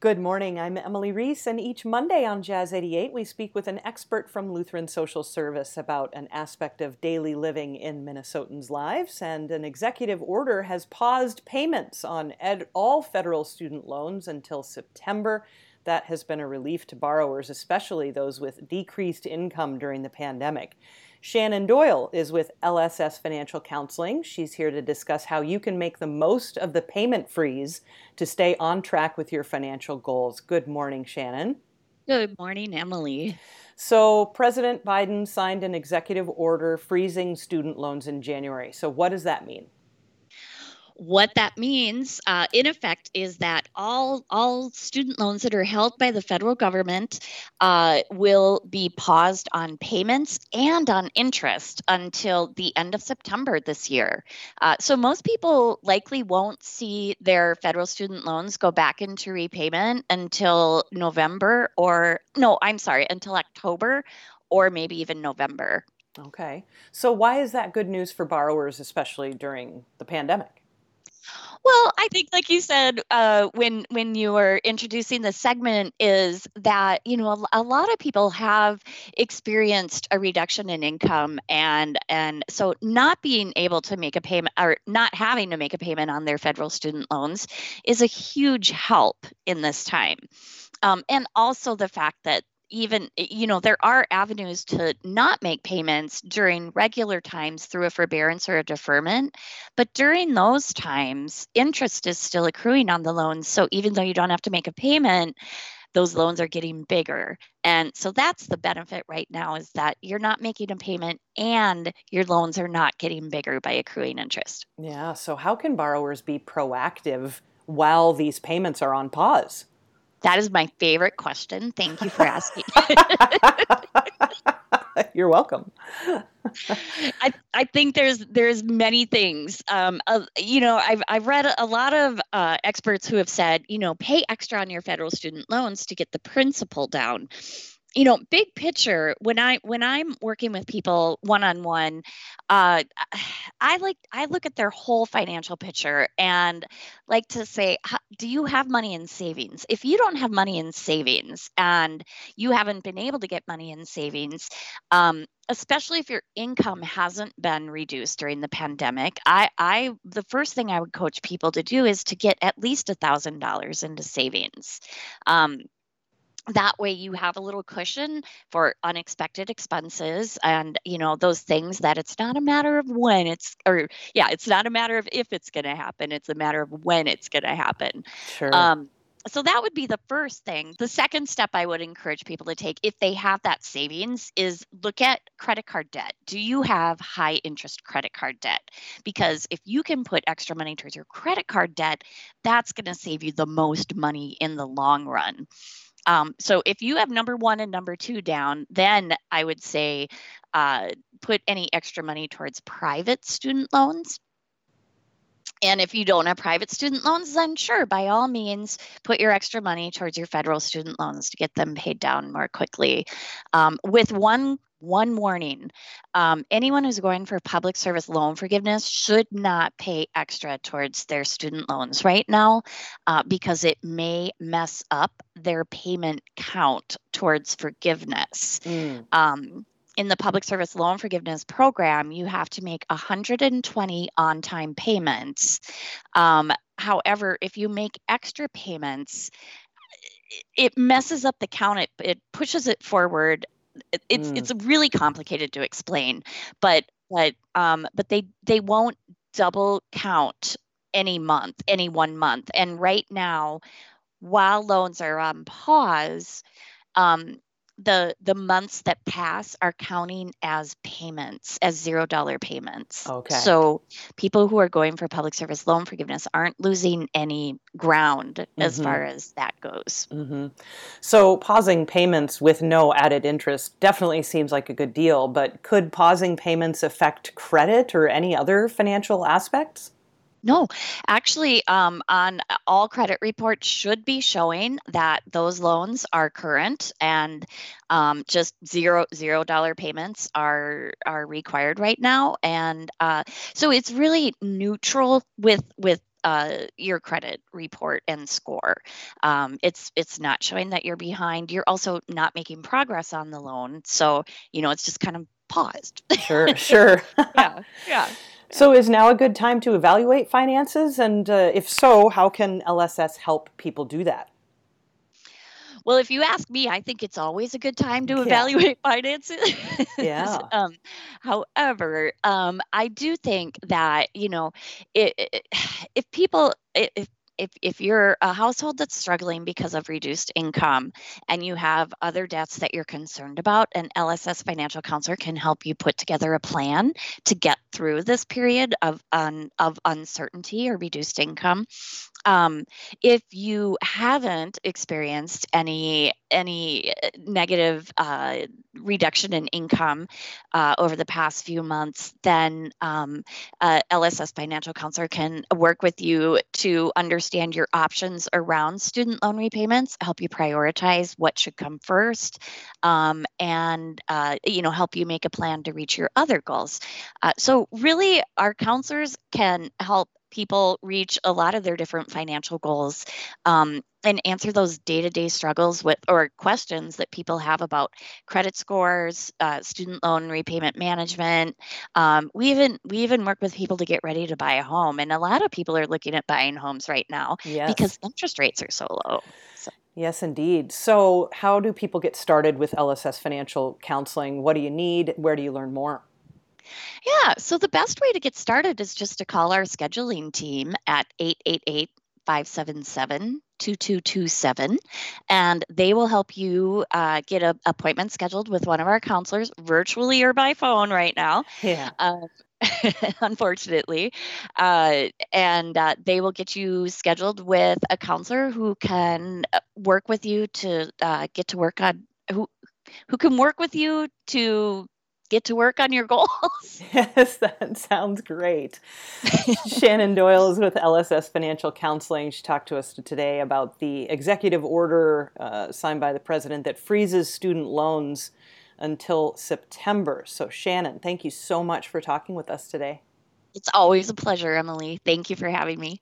Good morning. I'm Emily Reese, and each Monday on Jazz 88, we speak with an expert from Lutheran Social Service about an aspect of daily living in Minnesotans' lives. And an executive order has paused payments on ed- all federal student loans until September. That has been a relief to borrowers, especially those with decreased income during the pandemic. Shannon Doyle is with LSS Financial Counseling. She's here to discuss how you can make the most of the payment freeze to stay on track with your financial goals. Good morning, Shannon. Good morning, Emily. So, President Biden signed an executive order freezing student loans in January. So, what does that mean? What that means, uh, in effect, is that all all student loans that are held by the federal government uh, will be paused on payments and on interest until the end of September this year. Uh, so most people likely won't see their federal student loans go back into repayment until November, or no, I'm sorry, until October, or maybe even November. Okay. So, why is that good news for borrowers, especially during the pandemic? Well, I think, like you said, uh, when when you were introducing the segment, is that you know a, a, lot of people have experienced a reduction in income, and and so not being able to make a payment or not having to make a payment on their federal student loans is a huge help in this time. Um, and also the fact that even eh, you know there are avenues to not make payments during regular times through a forbearance or a deferment but during those times interest is still accruing on the loans. So even though you don't have to make a payment those loans are getting bigger. And so that's the benefit right now is that you're not making a payment and your loans are not getting bigger by accruing interest. Yeah so how can borrowers be proactive while these payments are on pause that is my favorite question. Thank you for asking. You're welcome. I, I think there's there's many things. Um, uh, you know, I've I've read a lot of uh, experts who have said, you know, pay extra on your federal student loans to get the principal down you know big picture when i when i'm working with people one on one i like i look at their whole financial picture and like to say do you have money in savings? If you don't have money in savings and you haven't been able to get money in savings um especially if your income hasn't been reduced during the pandemic i i the first thing i would coach people to do is to get at least a thousand dollars into savings. Um, that way you have a little cushion for unexpected expenses and you know those things that it's not a matter of when it's or yeah it's not a matter of if it's going to happen it's a matter of when it's going to happen sure um, so that would be the first thing. The second step I would encourage people to take if they have that savings is look at credit card debt. Do you have high interest credit card debt? Because if you can put extra money towards your credit card debt, that's going to save you the most money in the long run. Um, so if you have number one and number two down, then I would say uh, put any extra money towards private student loans. And if you don't have private student loans, then sure, by all means, put your extra money towards your federal student loans to get them paid down more quickly. Um, with one one warning um, anyone who's going for public service loan forgiveness should not pay extra towards their student loans right now uh, because it may mess up their payment count towards forgiveness. Mm. Um, in the public service loan forgiveness program, you have to make 120 on time payments. Um, however, if you make extra payments, it messes up the count. It, it pushes it forward it's mm. it's really complicated to explain, but but um but they they won't double count any month, any one month. And right now, while loans are on pause, um, the the months that pass are counting as payments as zero dollar payments okay so people who are going for public service loan forgiveness aren't losing any ground mm-hmm. as far as that goes mm-hmm. so pausing payments with no added interest definitely seems like a good deal but could pausing payments affect credit or any other financial aspects no, actually, um, on all credit reports should be showing that those loans are current and um, just zero zero dollar payments are are required right now, and uh, so it's really neutral with with uh, your credit report and score. Um, it's it's not showing that you're behind. You're also not making progress on the loan, so you know it's just kind of paused. Sure, sure. yeah, yeah. So, is now a good time to evaluate finances? And uh, if so, how can LSS help people do that? Well, if you ask me, I think it's always a good time to yeah. evaluate finances. Yeah. um, however, um, I do think that you know, it, it, if people, if if, if you're a household that's struggling because of reduced income and you have other debts that you're concerned about, an LSS financial counselor can help you put together a plan to get through this period of, um, of uncertainty or reduced income. Um, if you haven't experienced any any uh, negative uh, reduction in income uh, over the past few months, then um, uh, LSS Financial Counselor can work with you to understand your options around student loan repayments, help you prioritize what should come first, um, and uh, you know help you make a plan to reach your other goals. Uh, so really, our counselors can help people reach a lot of their different financial goals um, and answer those day-to-day struggles with or questions that people have about credit scores uh, student loan repayment management um, we even we even work with people to get ready to buy a home and a lot of people are looking at buying homes right now yes. because interest rates are so low so. Yes, indeed. So, how do people get started with LSS financial counseling? What do you need? Where do you learn more? Yeah, so the best way to get started is just to call our scheduling team at 888 577 2227 and they will help you uh, get an appointment scheduled with one of our counselors virtually or by phone right now yeah. um, unfortunately uh, and uh, they will get you scheduled with a counselor who can uh, work with you to uh, get to work on who who can work with you to get to work on your goals. Yes, that sounds great. Shannon Doyle is with LSS Financial Counseling. She talked to us today about the executive order uh, signed by the president that freezes student loans until September. So, Shannon, thank you so much for talking with us today. It's always a pleasure, Emily. Thank you for having me.